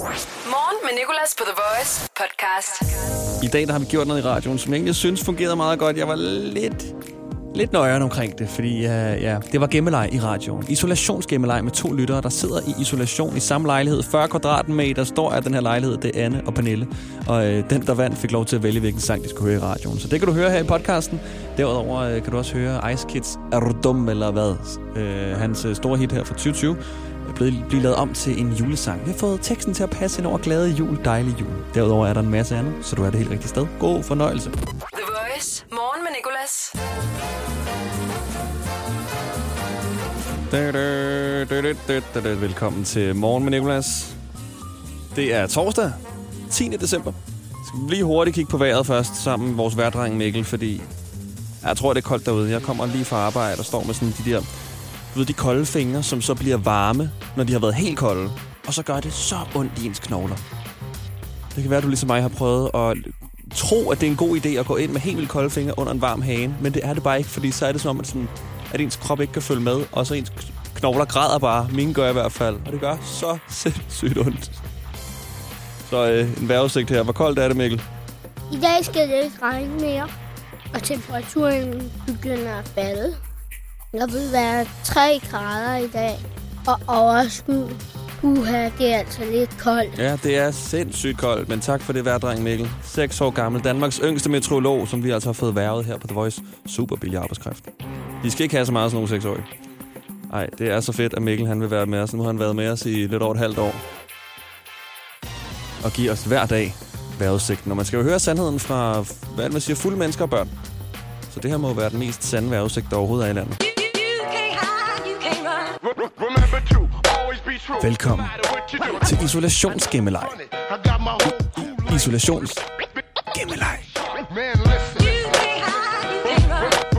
Morgen med Nicolas på The Voice podcast. I dag der har vi gjort noget i radioen, som jeg egentlig synes fungerede meget godt. Jeg var lidt, lidt nøjere omkring det, fordi uh, ja, det var gemmeleg i radioen. Isolationsgemmeleg med to lyttere, der sidder i isolation i samme lejlighed. 40 kvadratmeter står af den her lejlighed. Det er Anne og Pernille. Og uh, den, der vandt, fik lov til at vælge, hvilken sang de skulle høre i radioen. Så det kan du høre her i podcasten. Derudover uh, kan du også høre Ice Kids Er du dum eller hvad? Uh, hans uh, store hit her fra 2020 er blevet blive lavet om til en julesang. Vi har fået teksten til at passe ind over glade jul, dejlig jul. Derudover er der en masse andet, så du er det helt rigtige sted. God fornøjelse. The Voice. Morgen med Nicolas. Velkommen til Morgen med Nicolas. Det er torsdag, 10. december. Skal vi lige hurtigt kigge på vejret først, sammen med vores værdreng Mikkel, fordi jeg tror, det er koldt derude. Jeg kommer lige fra arbejde og står med sådan de der du ved, de kolde fingre, som så bliver varme, når de har været helt kolde. Og så gør det så ondt i ens knogler. Det kan være, at du ligesom mig har prøvet at tro, at det er en god idé at gå ind med helt vildt kolde fingre under en varm hane. Men det er det bare ikke, fordi så er det som om, at, sådan, at ens krop ikke kan følge med. Og så ens knogler græder bare. Mine gør i hvert fald. Og det gør så sindssygt ondt. Så øh, en vejrudsigt her. Hvor koldt er det, Mikkel? I dag skal det ikke regne mere, og temperaturen begynder at falde. Der vil være 3 grader i dag, og overskyet. Uha, det er altså lidt koldt. Ja, det er sindssygt koldt, men tak for det værdreng Mikkel. 6 år gammel, Danmarks yngste meteorolog, som vi altså har fået værvet her på The Voice. Super billig arbejdskraft. De skal ikke have så meget som nogle 6 år. Nej, det er så fedt, at Mikkel han vil være med os. Nu har han været med os i lidt over et halvt år. Og giver os hver dag vejrudsigten. Og man skal jo høre sandheden fra, hvad man siger, fulde mennesker og børn. Så det her må være den mest sande vejrudsigt, der overhovedet er i landet. Velkommen til isolationsgemmeleg. Isolationsgemmeleg.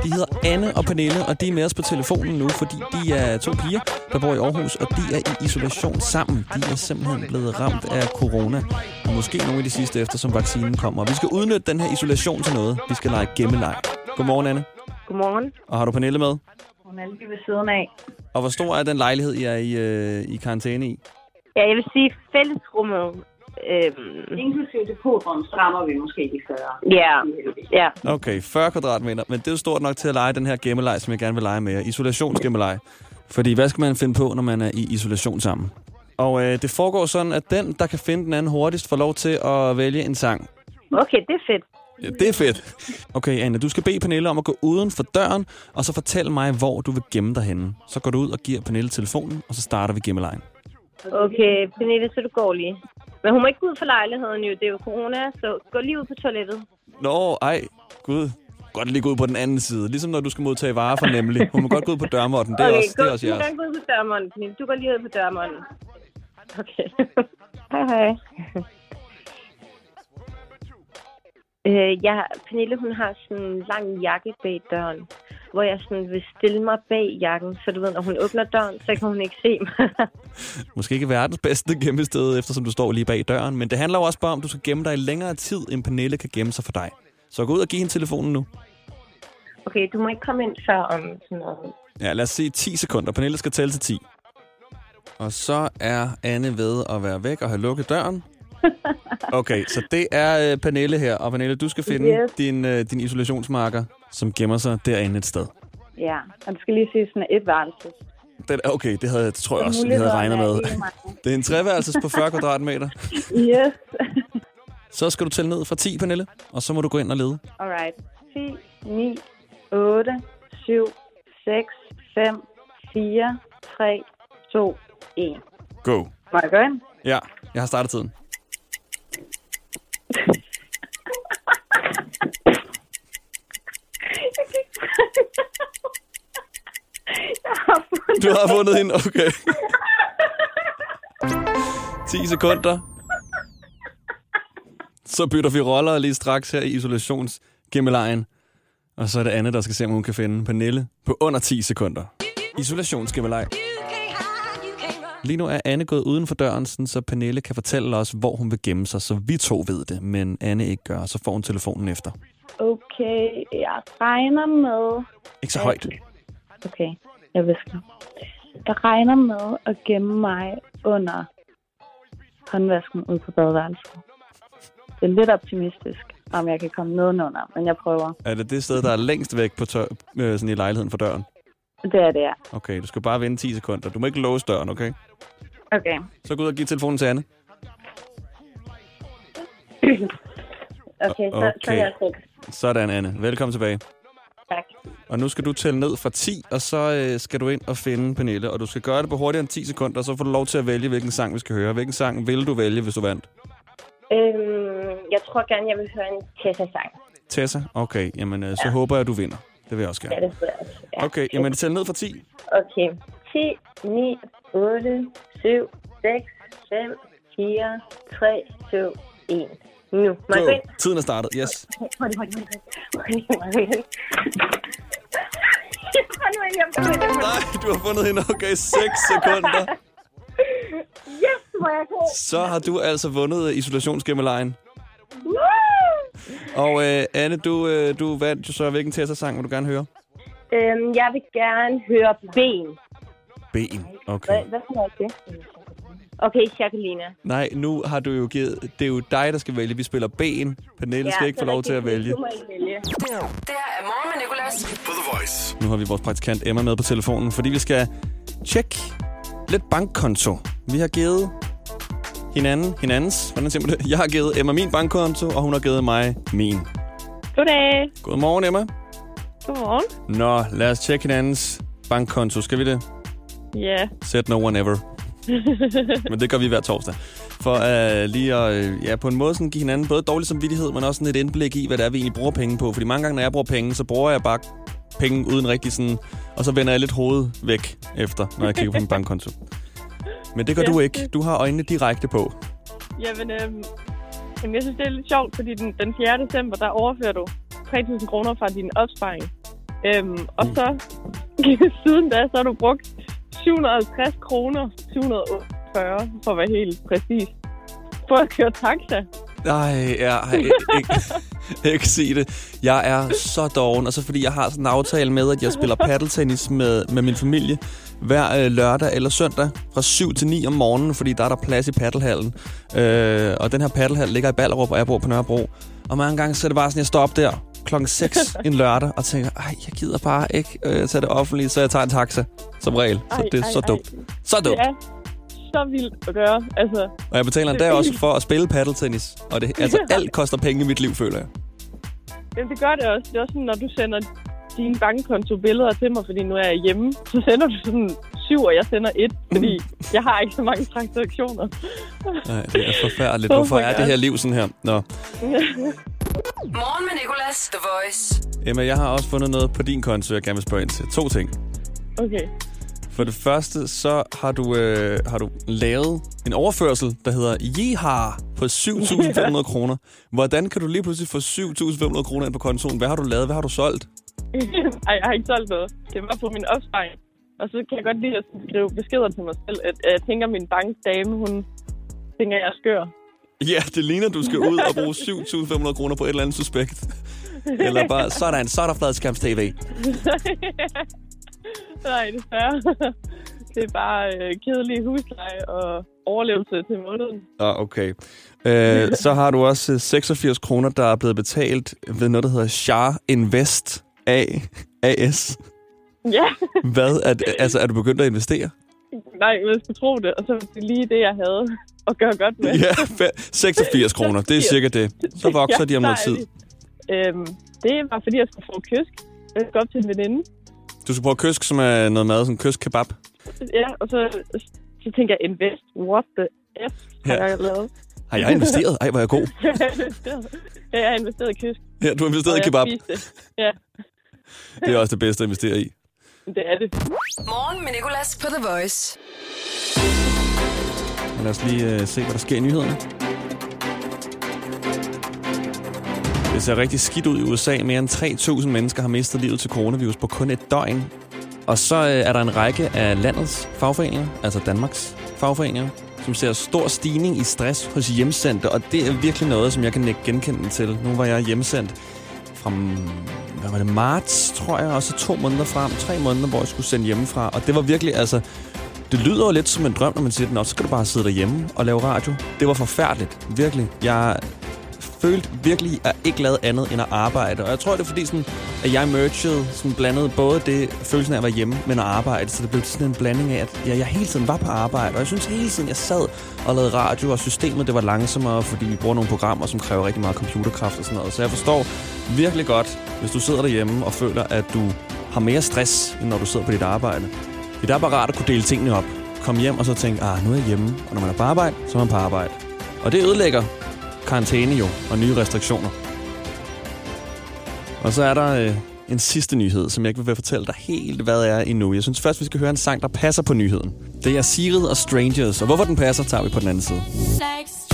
De hedder Anne og Pernille, og de er med os på telefonen nu, fordi de er to piger, der bor i Aarhus, og de er i isolation sammen. De er simpelthen blevet ramt af corona. Og måske nogle af de sidste efter, som vaccinen kommer. Vi skal udnytte den her isolation til noget. Vi skal lege gemmeleg. Godmorgen, Anne. Godmorgen. Og har du Pernille med? Hun er lige ved siden af. Og hvor stor er den lejlighed, I er i, øh, i karantæne i? Ja, jeg vil sige fællesrummet. Øhm, Inklusive depotrum strammer vi måske de 40. ja, ja. Okay, 40 kvadratmeter. Men det er jo stort nok til at lege den her gemmeleg, som jeg gerne vil lege med jer. Isolationsgemmeleg. Fordi hvad skal man finde på, når man er i isolation sammen? Og øh, det foregår sådan, at den, der kan finde den anden hurtigst, får lov til at vælge en sang. Okay, det er fedt. Ja, det er fedt. Okay, Anne, du skal bede Pernille om at gå uden for døren, og så fortælle mig, hvor du vil gemme dig henne. Så går du ud og giver Pernille telefonen, og så starter vi gemmelejen. Okay, Pernille, så du går lige. Men hun må ikke gå ud for lejligheden jo. Det er jo corona, så gå lige ud på toilettet. Nå, ej, gud. Godt lige gå ud på den anden side. Ligesom når du skal modtage varer fra nemlig. Hun må godt gå ud på dørmåtten. Det er okay, også, gå, det er også du jeres. kan gå ud på dørmånden, Pernille. Du går lige ud på dørmånden. Okay. hej, hej. Øh, ja, Pernille, hun har sådan en lang jakke bag døren, hvor jeg sådan vil stille mig bag jakken, så du ved, når hun åbner døren, så kan hun ikke se mig. Måske ikke verdens bedste gemmested, eftersom du står lige bag døren. Men det handler jo også bare om, at du skal gemme dig i længere tid, end Pernille kan gemme sig for dig. Så gå ud og giv hende telefonen nu. okay, du må ikke komme ind før om sådan noget. Ja, lad os se 10 sekunder. Pernille skal tælle til 10. Og så er Anne ved at være væk og have lukket døren. Okay, så det er øh, Pernille her. Og Pernille, du skal finde Yes. din, øh, din isolationsmarker, som gemmer sig derinde et sted. Ja, og du skal lige sige sådan et værelse. Den, okay, det havde, tror jeg også, vi havde regnet med. Det er en treværelses på 40 kvadratmeter. Yes. Så skal du tælle ned fra 10, Pernille, og så må du gå ind og lede. Alright. 10, 9, 8, 7, 6, 5, 4, 3, 2, 1. Go. Må jeg gå ind? Ja, jeg har startet tiden. Jeg har fundet Du har fundet hende, okay. 10 sekunder. Så bytter vi roller lige straks her i isolationsgemmelejen. Og så er det Anne, der skal se, om hun kan finde Pernille på under 10 sekunder. Isolationsgemmelej. Lige nu er Anne gået uden for døren, så Pernille kan fortælle os, hvor hun vil gemme sig, så vi to ved det, men Anne ikke gør. Så får hun telefonen efter. Okay, jeg regner med... Ikke så højt. Okay, jeg visker. Jeg regner med at gemme mig under håndvasken ud på badeværelset. Det er lidt optimistisk, om jeg kan komme nedenunder, men jeg prøver. Er det det sted, der er længst væk på tør, øh, sådan i lejligheden for døren? Det er det, ja. Okay, du skal bare vente 10 sekunder. Du må ikke låse døren, okay? Okay. Så gå ud og giv telefonen til Anne. Okay, så, så er Okay. jeg tryg. Sådan, Anne. Velkommen tilbage. Tak. Og nu skal du tælle ned fra 10, og så øh, skal du ind og finde Pernille. Og du skal gøre det på hurtigere end 10 sekunder, og så får du lov til at vælge, hvilken sang vi skal høre. Hvilken sang vil du vælge, hvis du vandt? Øhm, jeg tror gerne, jeg vil høre en Tessa-sang. Tessa? Okay, jamen øh, så håber jeg, du vinder. Det vil jeg også Ja, gerne. det tror jeg også. Ja. Okay, jamen tæl ned fra 10. Okay. 10, 9, 8, 7, 6, 5, 4, 3, 2, 1. Nu. Go. Tiden er startet, yes. Nej, du har fundet hende. Okay, 6 sekunder. Yes, hvor er jeg god. Så har du altså vundet isolationsgemmelejen. Woo! Og øh, Anne, du, øh, du vandt jo så. Hvilken Tessa-sang vil du gerne høre? Øhm, jeg vil gerne høre Ben. Ben. Okay. Hvad, hvad for noget er det? Okay, Jacqueline. Nej, nu har du jo givet... Det er jo dig, der skal vælge. Vi spiller ben. Pernille skal ikke få lov til at vælge. Du må ikke vælge. Det her er morgen med Nicolas. På The Voice. Nu har vi vores praktikant Emma med på telefonen, fordi vi skal tjekke lidt bankkonto. Vi har givet hinanden, hinandens, hvordan siger man det? Jeg har givet Emma min bankkonto, og hun har givet mig min. Goddag. Godmorgen, Emma. Godmorgen. Nå, lad os tjekke hinandens bankkonto. Skal vi det? Ja. Set no one ever. men det gør vi hver torsdag. For uh, lige at uh, ja, på en måde sådan give hinanden både dårlig samvittighed, men også sådan et indblik i, hvad det er, vi egentlig bruger penge på. Fordi mange gange, når jeg bruger penge, så bruger jeg bare penge uden rigtig sådan... Og så vender jeg lidt hovedet væk efter, når jeg kigger på min bankkonto. Men det gør Ja, du ikke. Du har øjnene direkte på. Jamen, øhm, jamen, jeg synes, det er lidt sjovt, fordi den, den 4. december, der overfører du 3.000 kroner fra din opsparing. Øhm, og Mm. så siden da, så har du brugt 750 kroner, 748 for at være helt præcis, for at køre taxa. Nej, jeg ikke, ikke, ikke sige det. Jeg er så doven, og så fordi jeg har sådan en aftale med, at jeg spiller paddeltennis med, med min familie hver øh, lørdag eller søndag fra 7 til 9 om morgenen, fordi der er der plads i paddelhallen. Øh, og den her paddelhal ligger i Ballerup, og jeg bor på Nørrebro. Og mange gange så er det bare sådan, jeg står op der klokken 6 en lørdag og tænker, ej, jeg gider bare ikke øh, tage det offentlige, så jeg tager en taxa som regel. Så Ej, det er ej, så ej. dumt. Så Det dumt. er så vildt at gøre. Altså, Og jeg betaler endda også for at spille paddeltennis. Og det, altså, alt koster penge i mit liv, føler jeg. Jamen, det gør det også. Det er også sådan, når du sender dine bankkonto-billeder til mig, fordi nu er jeg hjemme, så sender du sådan syv, og jeg sender et, fordi jeg har ikke så mange transaktioner. Nej, det er forfærdeligt. Oh Hvorfor er det her liv sådan her? Nå, Morgen med Nicolas. The Voice. Emma, jeg har også fundet noget på din konto, jeg gerne vil spørge ind til. To ting. Okay. For det første, så har du, øh, har du lavet en overførsel, der hedder Yeehaw på 7.500 kroner. Hvordan kan du lige pludselig få 7.500 kroner ind på kontoen? Hvad har du lavet? Hvad har du solgt? Ej, jeg har ikke solgt noget. Det var på min opsparing. Og så kan jeg godt lide at skrive beskeder til mig selv, at at jeg tænker, at min bankdame, hun tænker, at jeg er skør. Ja, det ligner, du skal ud og bruge 7.500 kroner på et eller andet suspekt. Eller bare, sådan, så er der fladskærms-tv. Nej, desværre. Det er bare øh, kedelig husleje og overlevelse til måneden. Ah, okay. Øh, så har du også øh, 86 kroner, der er blevet betalt ved noget, der hedder Char Invest A AS. Ja, Hvad? Er, altså, er du begyndt at investere? nej, jeg skulle tro det. Og så var det lige det, jeg havde at gøre godt med. Ja, fe- 86 kroner. Det er cirka det. Så vokser de om noget tid. Øhm, det var, fordi jeg skulle få kysk. Jeg skulle op til en veninde. Du skal prøve kysk, som er noget mad, sådan kysk kebab. Ja, og så, så tænker jeg, invest, what the F har Ja. jeg lavet? Har jeg investeret? Ej, hvor er jeg god. Jeg har investeret, ja, jeg har investeret i kysk. Ja, du har investeret i kebab. Ja, Det er også det bedste at investere i. det er det. Morgen med Nicolas på The Voice. Lad os lige uh, se, hvad der sker i nyhederne. Det ser rigtig skidt ud i USA. Mere end 3.000 mennesker har mistet livet til coronavirus på kun et døgn. Og så uh, er der en række af landets fagforeninger, altså Danmarks fagforeninger, som ser stor stigning i stress hos hjemsendte. Og det er virkelig noget, som jeg kan genkende til. Nu var jeg hjemsendt fra hvad var det, marts, tror jeg, og så to måneder frem, tre måneder, hvor jeg skulle sende hjemmefra. Og det var virkelig, altså, Det lyder jo lidt som en drøm, når man siger at så skal du bare sidde derhjemme og lave radio. Det var forfærdeligt, virkelig. Jeg følte virkelig, at jeg ikke lavede andet end at arbejde. Og jeg tror, det er fordi, sådan, at jeg mergede, sådan blandede både det følelsen af at være hjemme, men at arbejde. Så det blev sådan en blanding af, at jeg, jeg hele tiden var på arbejde. Og jeg synes hele tiden, jeg sad og lavede radio, og systemet det var langsommere, fordi vi bruger nogle programmer, som kræver rigtig meget computerkraft og sådan noget. Så jeg forstår virkelig godt, hvis du sidder derhjemme og føler, at du har mere stress, end når du sidder på dit arbejde. Det er bare rart at kunne dele tingene op. Kom hjem og så tænke, ah, nu er jeg hjemme. Og når man er på arbejde, så er man på arbejde. Og det ødelægger karantæne jo, og nye restriktioner. Og så er der øh, en sidste nyhed, som jeg ikke vil fortælle dig helt, hvad er endnu. Jeg synes først, vi skal høre en sang, der passer på nyheden. Det er Sirid og Strangers, og hvorfor den passer, tager vi på den anden side. Like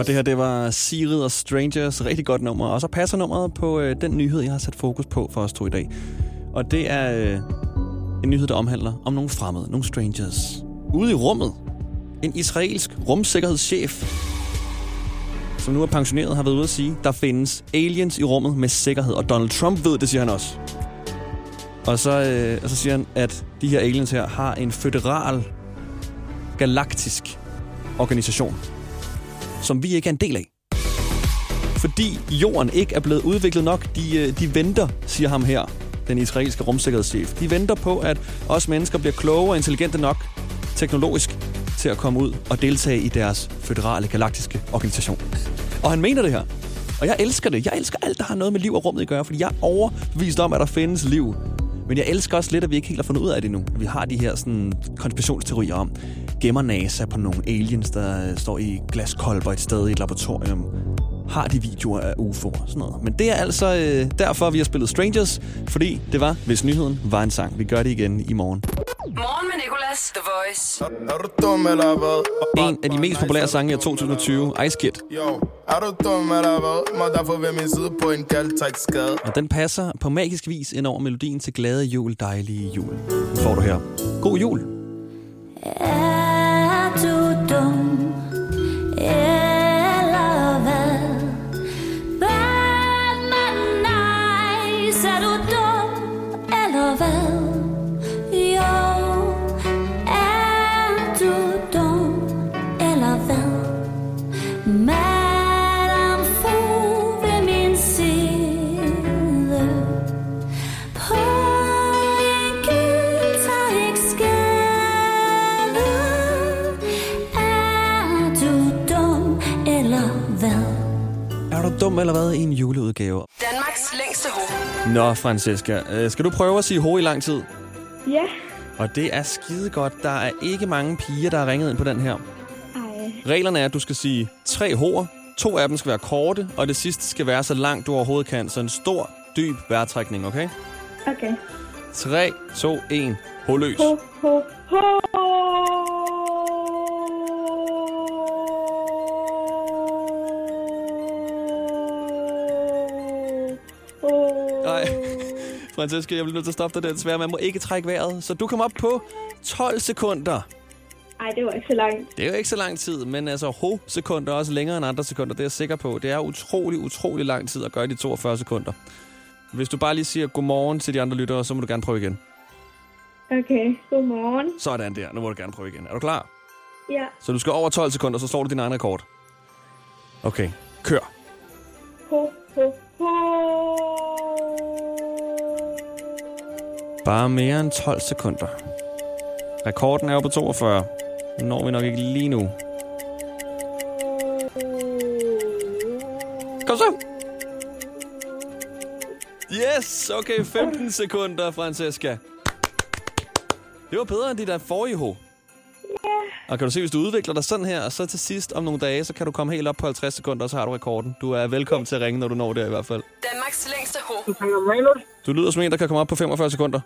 Og det her, det var Sirid og Strangers. Rigtig godt nummer. Og så passer nummeret på øh, den nyhed, jeg har sat fokus på for os to i dag. Og det er øh, en nyhed, der omhandler om nogle fremmede, nogle strangers. Ude i rummet. En israelsk rumsikkerhedschef, som nu er pensioneret, har været ude at sige, der findes aliens i rummet med sikkerhed. Og Donald Trump ved det, siger han også. Og så, øh, og så siger han, at de her aliens her har en føderal, galaktisk organisation som vi ikke er en del af. Fordi jorden ikke er blevet udviklet nok. De, øh, de venter, siger ham her, den israelske rumsikkerhedschef. De venter på, at os mennesker bliver kloge og intelligente nok teknologisk til at komme ud og deltage i deres føderale galaktiske organisation. Og han mener det her. Og jeg elsker det. Jeg elsker alt, der har noget med liv og rummet at gøre, fordi jeg er overbevist om, at der findes liv. Men jeg elsker også lidt, at vi ikke helt har fundet ud af det nu. Vi har de her sådan, konspirationsteorier om, gemmer NASA på nogle aliens, der står i glaskolber et sted i et laboratorium. Har de videoer af UFO'er sådan noget. Men det er altså øh, derfor, vi har spillet Strangers, fordi det var, hvis nyheden var en sang. Vi gør det igen i morgen. Morgen med Nicolas, The Voice. Er du dum eller hvad? En af de mest populære sange i 2020, Ice Kid. Jo, er du dum eller hvad? Må derfor ved min side på en skade. Og den passer på magisk vis ind over melodien til glade jul, dejlige jul. Den får du her. God jul. Er du dum Nå, Francesca. Øh, skal du prøve at sige ho i lang tid? Ja. Og det er skide godt. Der er ikke mange piger, der har ringet ind på den her. Ej. Reglerne er, at du skal sige tre h'er. To af dem skal være korte, og det sidste skal være så langt du overhovedet kan. Så en stor, dyb vejrtrækning, okay? Okay. 3, 2, 1. Ho løs. Ho, ho, ho. Nej, Francesca, jeg bliver nødt til at stoppe dig der desværre. Man må ikke trække vejret, så du kommer op på 12 sekunder. Ej, det var ikke så langt. Det er jo ikke så lang tid, men altså ho-sekunder er også længere end andre sekunder. Det er jeg sikker på. Det er utrolig, utrolig lang tid at gøre de 42 sekunder. Hvis du bare lige siger godmorgen til de andre lyttere, så må du gerne prøve igen. Okay, godmorgen. Sådan der. Nu må du gerne prøve igen. Er du klar? Ja. Så du skal over 12 sekunder, så slår du din egen rekord. Okay, kør. Ho, ho. Bare mere end 12 sekunder. Rekorden er jo på 42. Den når vi nok ikke lige nu. Kom så! Yes, okay, 15 sekunder, Francesca. Det var bedre end de der forrige ho. Og kan du se, hvis du udvikler dig sådan her, og så til sidst om nogle dage, så kan du komme helt op på 50 sekunder, og så har du rekorden. Du er velkommen til at ringe, når du når der i hvert fald. Danmarks længste ho. Du lyder som en, der kan komme op på 45 sekunder.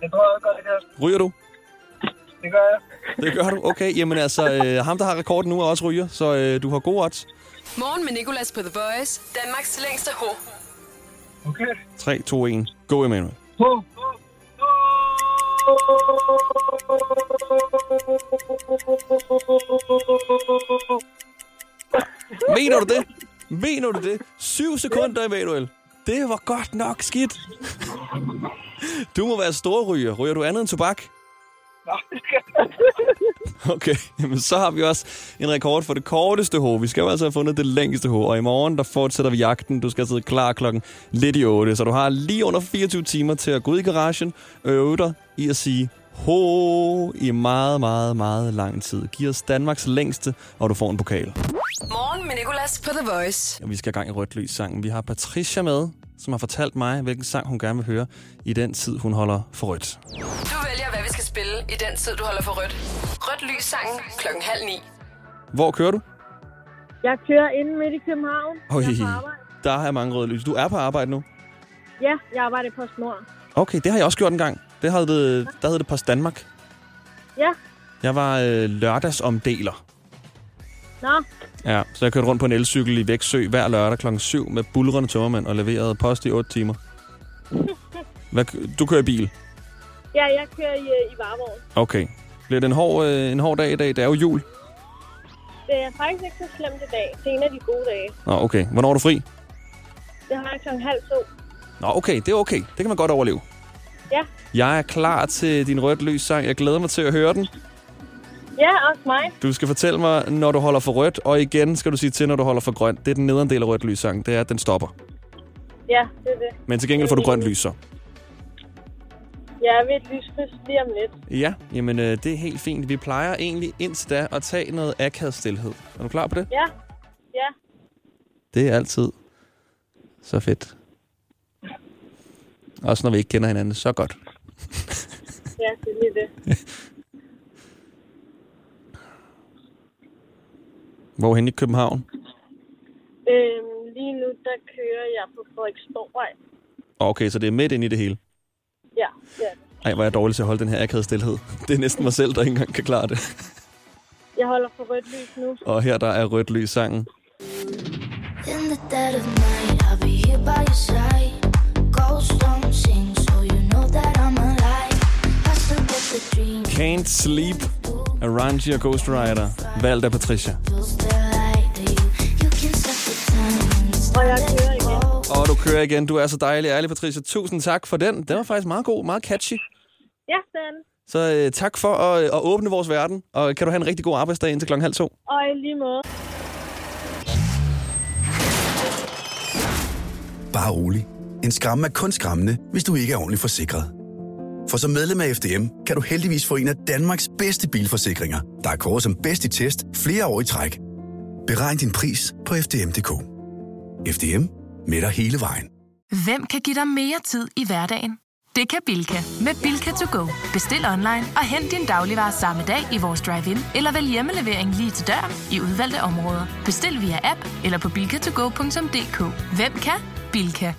Det tror jeg godt, det kan. Ryger du? Det gør jeg. Det gør du? Okay, jamen altså, øh, ham der har rekorden nu er også ryger, så øh, du har gode odds. Morgen med Nicolas på The Voice. Danmarks længste ho. Okay. 3, 2, 1. Go, Emmanuel. Ho. Mener du det? Mener du det? 7 sekunder, Emanuel. Det var godt nok skidt. Du må være storryger. Ryger du andet end tobak? Nå, det skal jeg. Okay, jamen så har vi også en rekord for det korteste ho. Vi skal jo altså have fundet det længste ho, og i morgen der fortsætter vi jagten. Du skal sidde klar klokken lidt i 8, så du har lige under 24 timer til at gå ud i garagen og øve dig i at sige ho i meget, meget, meget lang tid. Giv os Danmarks længste, og du får en pokal. Morgen med Nicolas på The Voice. Og vi skal i gang i rødt lys sangen. Vi har Patricia med, som har fortalt mig, hvilken sang hun gerne vil høre i den tid, hun holder for rødt. Du spille i den tid, du holder for rødt. Rødt lys sangen klokken halv ni. Hvor kører du? Jeg kører inde midt i København. Oj, Jeg er der er mange røde lys. Du er på arbejde nu? Ja, jeg arbejder på Snor. Okay, det har jeg også gjort en gang. Det havde det, der hed det Post Danmark. Ja, Jeg var øh, lørdagsomdeler. nå, Ja, så jeg kørte rundt på en elcykel i Væksø hver lørdag kl. 7 med bulrende tømmermænd og leverede post i 8 timer. Hvad, du kører bil? Ja, jeg kører i, øh, i varevogn. Okay. Bliver det en hård, øh, en hård dag i dag? Det er jo jul. Det er faktisk ikke så slemt i dag. Det er en af de gode dage. Nå, okay. Hvornår er du fri? Det har jeg klokken halv to. Nå, okay. Det er okay. Det kan man godt overleve. Ja, Jeg er klar til din rødt lys sang. Jeg glæder mig til at høre den. ja, også mig. Du skal fortælle mig, når du holder for rødt, og igen skal du sige til, når du holder for grønt. Det er den nederen del af rødt lys sang. Det er, at den stopper. Ja, det er det. Men til gengæld får du grønt lys så. Er ved et lyskryds lige om lidt. Ja, jamen øh, det er helt fint. Vi plejer egentlig indtil da at tage noget akavet stillhed. Er du klar på det? Ja, ja. Det er altid så fedt. Også når vi ikke kender hinanden så godt. Ja, det er lige det. Hvor hen i København? Øhm, lige nu, der kører jeg på Frederiksborgvej. Okay, så det er midt ind i det hele. Ja, det er det. Ej, hvor er jeg dårlig til at holde den her akavet stillhed. Det er næsten mig selv, der ikke engang kan klare det. Jeg holder for rødt lys nu. Og her der er rødt lys sangen. In the dead of night, I'll be here by your side. Ghosts don't sing, so you know that I'm alive. I still get the dream. Can't Sleep og Ghost Rider. Valgt af Patricia. Feels there kører igen. Du er så dejlig ærlig, Patricia. Tusind tak for den. Den var faktisk meget god, meget catchy. Ja, den. Så øh, tak for at, at åbne vores verden. Og kan du have en rigtig god arbejdsdag indtil klokken halv to. Og i lige måde. Bare rolig. En skræmme er kun skræmmende, hvis du ikke er ordentligt forsikret. For som medlem af FDM kan du heldigvis få en af Danmarks bedste bilforsikringer, der er kåret som bedst i test flere år i træk. Beregn din pris på FDM.dk. FDM med dig hele vejen. Hvem kan give dig mere tid i hverdagen? Det kan Bilka. Med Bilka to go. Bestil online og hent din dagligvarer samme dag i vores drive-in, eller vælg hjemmelevering lige til døren i udvalgte områder. Bestil via app eller på bilkatogo.dk. Hvem kan? Bilka.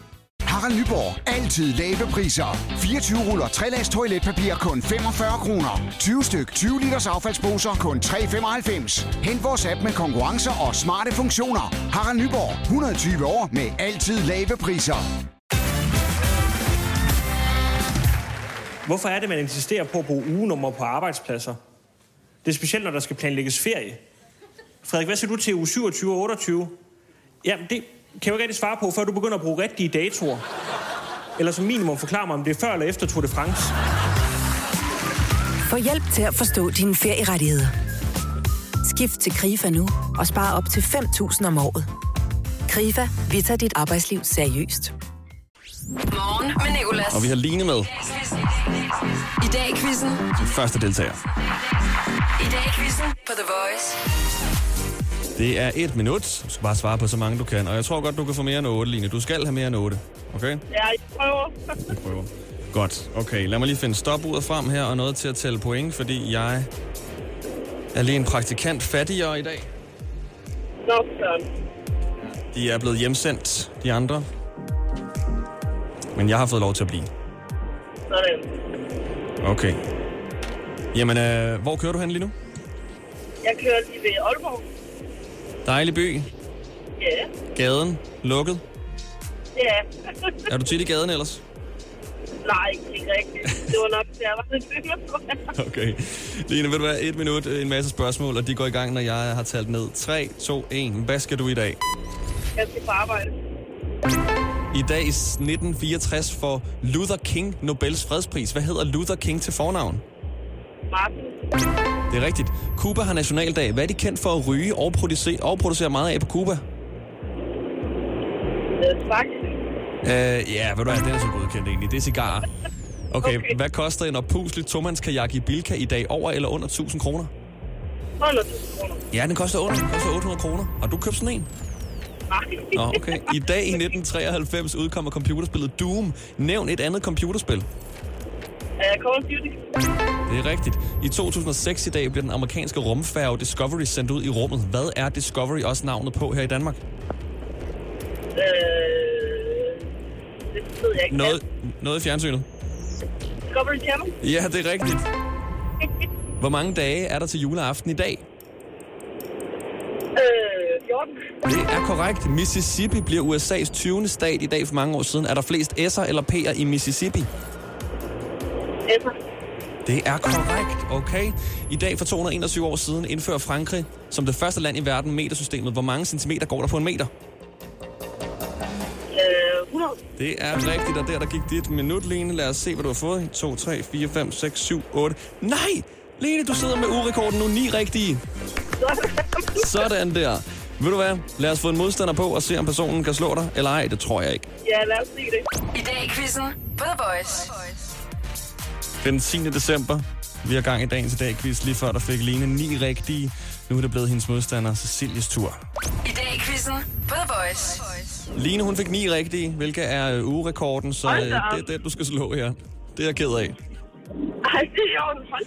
Harald Nyborg. Altid lave priser. 24 ruller 3 lags toiletpapir kun 45 kroner. 20 styk 20 liters affaldsposer kun 3,95. Hent vores app med konkurrencer og smarte funktioner. Harald Nyborg. 120 år med altid lave priser. Hvorfor er det, man insisterer på at bruge ugenummer på arbejdspladser? Det er specielt, når der skal planlægges ferie. Frederik, hvad siger du til uge 27 og 28? Jamen, det kan jeg jo ikke rigtig svare på, før du begynder at bruge rigtige datoer. Eller som minimum forklare mig, om det er før eller efter Tour de France. Få hjælp til at forstå dine ferierettigheder. Skift til KRIFA nu og spar op til 5.000 om året. KRIFA, vi tager dit arbejdsliv seriøst. Morgen med Nicolas. Og vi har Line med, I dag i quizzen. som første deltager. I dag i quizzen på The Voice. Det er et minut. Du skal bare svare på så mange du kan. Og jeg tror godt, du kan få mere end 8, Line. Du skal have mere end 8. Okay? Ja, jeg prøver. Jeg prøver. Godt. Okay, lad mig lige finde stopuret frem her og noget til at tælle point, fordi jeg er lige en praktikant fattigere i dag. Nå. De er blevet hjemsendt, de andre. Men jeg har fået lov til at blive. Sådan. Okay. Jamen, øh, hvor kører du hen lige nu? Jeg kører lige ved Aalborg. Dejlig by. Ja, Gaden. Lukket. ja. Er du tit i gaden ellers? Nej, ikke rigtigt. Det var nok, jeg var lidt Okay. Line, ved du hvad? Et minut, en masse spørgsmål, og de går i gang, når jeg har talt ned. 3, 2, 1. Hvad skal du i dag? Jeg skal på arbejde. I dag i 1964 får Luther King Nobels fredspris. Hvad hedder Luther King til fornavn? Martin. Det er rigtigt. Cuba har nationaldag. Hvad er de kendt for at ryge og producere, og producere meget af på Cuba? Øh, tak. Øh, ja, ved du hvad, den er så godkendt egentlig. Det er cigarer. Okay, okay. hvad koster en oppuslig tomandskajak i Bilka i dag? Over eller under 1000 kroner? 100.000 kroner. Ja, den koster under. Den koster 800 kroner. Har du købt sådan en? Nej. Nå, okay. I dag i 1993 udkommer computerspillet Doom. Nævn et andet computerspil. Uh, Call of Duty. Det er rigtigt. I 2006 i dag bliver den amerikanske rumfærge Discovery sendt ud i rummet. Hvad er Discovery også navnet på her i Danmark? Øh, det ved jeg ikke. Noget, noget i fjernsynet? Discovery Channel. Ja, det er rigtigt. Hvor mange dage er der til juleaften i dag? Øh, 14. Det er korrekt. Mississippi bliver USA's 20. stat i dag for mange år siden. Er der flest S'er eller P'er i Mississippi? Esser. Det er korrekt, okay. I dag for 221 år siden indfører Frankrig som det første land i verden metersystemet. Hvor mange centimeter går der på en meter? Øh, 100. Det er rigtigt, og der, der gik dit minut, Lene. Lad os se, hvad du har fået. 2, 3, 4, 5, 6, 7, 8. Nej! Lene, du sidder med urekorden nu. Ni rigtige. Sådan der. Ved du hvad? Lad os få en modstander på og se, om personen kan slå dig, eller ej. Det tror jeg ikke. Ja, lad os se det. I dag i quizzen på The Voice. Den 10. december. Vi har gang i dagens i dag quiz. Lige før der fik Line ni rigtige. Nu er det blevet hendes modstander, Cecilies tur. I dag i quizzen på The Voice. Line, hun fik ni rigtige, hvilket er øh, ugerekorden, så øh, Hold da op. det er det, du skal slå her. Det er jeg ked af. Ej, det er jo en hold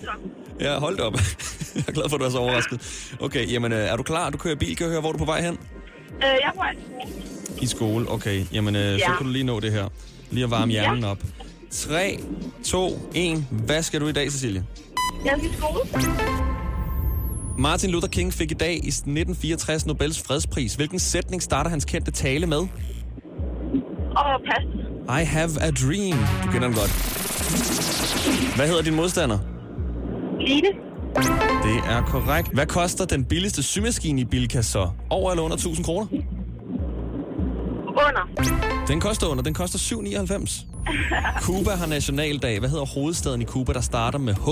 da. Ja, hold da op. jeg er glad for, at du er så overrasket. Okay, jamen øh, er du klar? Du kører bil, kan jeg høre, hvor er du på vej hen? Øh, jeg er på vej til skole. I skole, okay. Jamen, øh, ja. så Ja. kan du lige nå det her. Lige at varme hjernen op. 3, 2, 1. Hvad skal du i dag, Cecilie? Jeg skal i skole. Martin Luther King fik i dag i 1964 Nobels fredspris. Hvilken sætning starter hans kendte tale med? Og pas. I have a dream. Du kender den godt. Hvad hedder din modstander? Line. Det er korrekt. Hvad koster den billigste symaskine i Bilka så? Over eller under 1000 kroner? Den koster under. Den koster 7,99. Cuba har nationaldag. Hvad hedder hovedstaden i Cuba, der starter med H?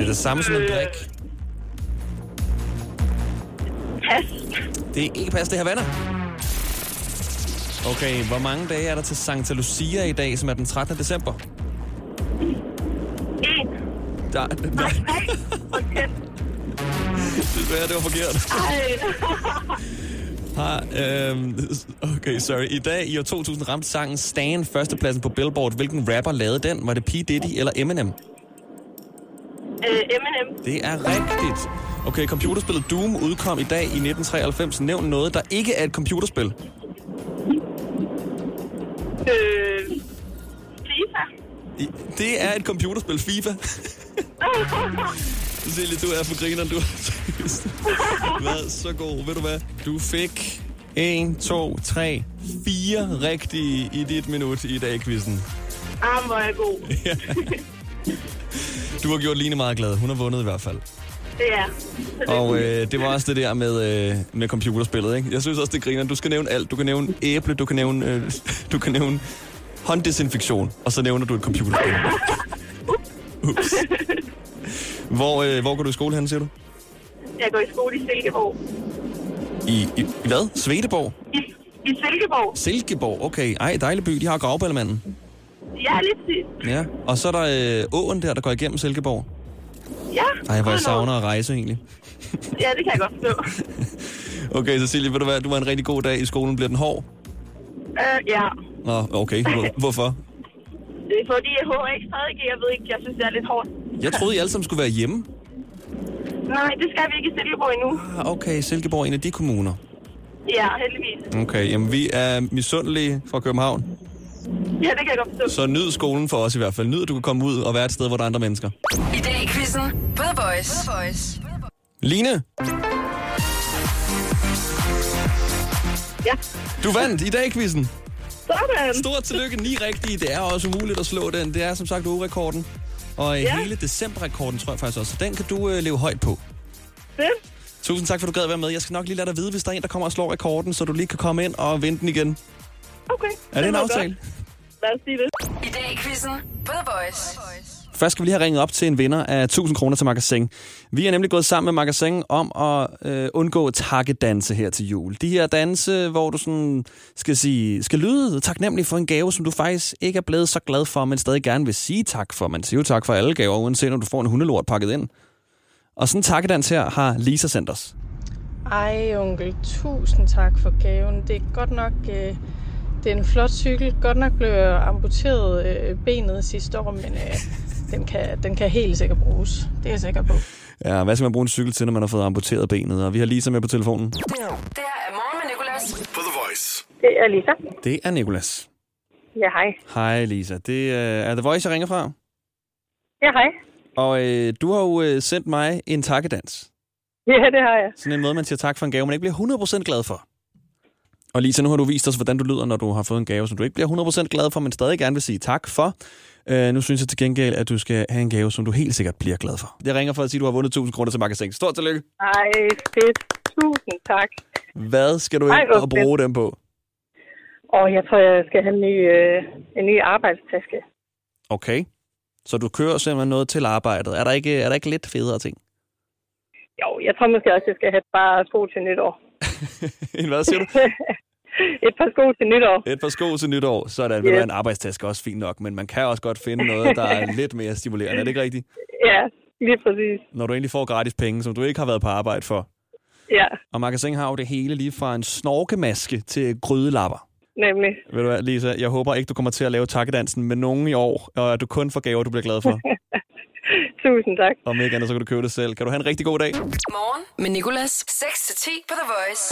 Er det samme som en drik? Pas. Det er ikke pas, det her vandet. Okay, hvor mange dage er der til Santa Lucia i dag, som er den 13. december? En. Der, der, Desværre, det var forkert. Ej. Har, øhm, okay, sorry. I dag i år 2000 ramte sangen Stan førstepladsen på Billboard. Hvilken rapper lavede den? Var det P. Diddy eller Eminem? Øh, M&M. Det er rigtigt. Okay, computerspillet Doom udkom i dag i 1993. Nævn noget, der ikke er et computerspil. Øh, FIFA. Det er et computerspil, FIFA. Cecilie, du er for grineren, du seriøst. Hvad så god. Ved du hvad? Du fik 1, 2, 3, 4 rigtige i dit minut i dag, quizzen. Ah, hvor er god. Ja. Du har gjort Line meget glad. Hun har vundet i hvert fald. Det er. Og øh, det var også det der med, øh, med computerspillet, ikke? Jeg synes også, det griner. Du skal nævne alt. Du kan nævne æble, du kan nævne, øh, du kan nævne hånddesinfektion, og så nævner du et computerspil. Ups. Hvor, øh, hvor går du i skole hen, siger du? Jeg går i skole i Silkeborg. I, i, i hvad? Svedeborg? I, i Silkeborg. Silkeborg, okay. Ej, dejlig by. De har gravballemanden. Ja, lidt sidst. Ja. Og så er der øh, åen der, der går igennem Silkeborg. Ja. Ej, hvor jeg savner at rejse egentlig. Ja, det kan jeg godt forstå. Okay, Cecilie, ved du hvad? Du var en rigtig god dag i skolen. Bliver den hård? Uh, ja, Nå, okay. Hvor- Hvorfor? det er fordi, jeg ikke stadig. Jeg ved ikke, jeg synes, det er lidt hårdt. Jeg troede, I alle sammen skulle være hjemme. Nej, det skal vi ikke i Silkeborg endnu. Ah, Okay, Silkeborg er en af de kommuner. Ja, heldigvis. Okay, jamen vi er misundelige fra København. Ja, det kan jeg godt forstå. Så nyd skolen for os i hvert fald. Nyd, at du kan komme ud og være et sted, hvor der er andre mennesker. I dag i quizzen The Voice. The Voice. Line, Ja. du vandt i dag quizzen. Sådan. Stort tillykke, ni rigtige. Det er også umuligt at slå den. Det er som sagt ugerekorden. Og ja. Ja. hele decemberrekorden tror jeg faktisk også. Så den kan du øh, leve højt på. Det. Tusind tak, for at du gad være med. Jeg skal nok lige lade dig vide, hvis der er en, der kommer og slår rekorden, så du lige kan komme ind og vinde den igen. Okay. Er det en lyder aftale? godt. Lad os sige det. I dag i quizzen på The Voice. Først skal vi lige have ringet op til en vinder af 1000 kroner til Magasin. Vi er nemlig gået sammen med Magasin om at øh, undgå takkedanse her til jul. De her danse, hvor du sådan skal, sige, skal lyde taknemmelig for en gave, som du faktisk ikke er blevet så glad for, men stadig gerne vil sige tak for. Man siger jo tak for alle gaver, uanset om du får en hundelort pakket ind. Og sådan en takkedans her har Lisa sendt os. Ej, onkel, tusind tak for gaven. Det er godt nok... Øh, det er en flot cykel. Godt nok blev jeg amputeret øh, benet sidste år, men øh, den, kan, den kan helt sikkert bruges. Det er jeg sikker på. Ja, hvad skal man bruge en cykel til, når man har fået amputeret benet? Og vi har Lisa med på telefonen. Det her er morgen med Nicolas. På The Voice. Det er Lisa. Det er Nikolas. Ja, hej. Hej Lisa. Det øh, er The Voice, jeg ringer fra. Ja, hej. Og øh, du har jo øh, sendt mig en takkedans. Ja, det har jeg. Sådan en måde, man siger tak for en gave, man ikke bliver 100% glad for. Og Lisa, nu har du vist os, hvordan du lyder, når du har fået en gave, som du ikke bliver 100% glad for, men stadig gerne vil sige tak for. Øh, nu synes jeg til gengæld, at du skal have en gave, som du helt sikkert bliver glad for. Jeg ringer for at sige, at du har vundet 1000 kroner til magasin. Stort tillykke. Ej, fedt. Tusind tak. Hvad skal du Ej, ind og bruge dem på? Og jeg tror, jeg skal have en ny, øh, en ny arbejdstaske. Okay. Så du kører simpelthen noget til arbejdet. Er der ikke, er der ikke lidt federe ting? Jo, jeg tror måske også, jeg skal have par sko til nytår. En hvad siger du? et par sko til nytår. Et par sko til nytår, så der Yes. yes. en arbejdstaske også fint nok, men man kan også godt finde noget, der er lidt mere stimulerende. Er det ikke rigtigt? Ja, lige præcis. Når du egentlig får gratis penge, som du ikke har været på arbejde for. Ja, Og magasin har jo det hele lige fra en snorkemaske til grydelapper. nemlig. Ved du hvad, Lisa, jeg håber ikke, du kommer til at lave takkedansen med nogen i år, og at du kun får gaver, du bliver glad for. Tusind tak. Om ikke andet, så kan du købe det selv. Kan du have en rigtig god dag? Morgen med Nicolas. 6-10 på The Voice.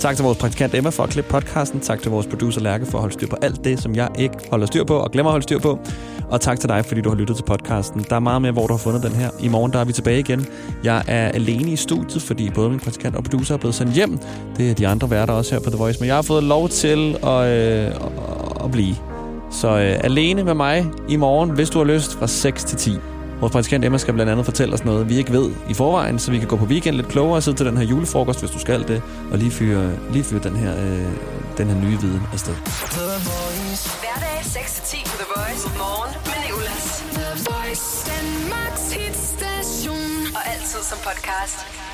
Tak til vores praktikant Emma for at klippe podcasten. Tak til vores producer Lærke for at holde styr på alt det, som jeg ikke holder styr på og glemmer at holde styr på. Og tak til dig, fordi du har lyttet til podcasten. Der er meget mere, hvor du har fundet den her. I morgen der er vi tilbage igen. Jeg er alene i studiet, fordi både min praktikant og producer er blevet sendt hjem. Det er de andre værter også her på The Voice. Men jeg har fået lov til at, øh, at, at blive. Så øh, alene med mig i morgen, hvis du har lyst, fra 6 til 10. Vores praktikant Emma skal blandt andet fortælle os noget, vi ikke ved i forvejen, så vi kan gå på weekend lidt klogere og sidde til den her julefrokost, hvis du skal det, og lige fyre, lige fyre den, her, øh, den her nye viden afsted. Hverdag 6-10 på The Voice. Morgen med Nicolas. The Voice. Danmarks hitstation. Og altid som podcast.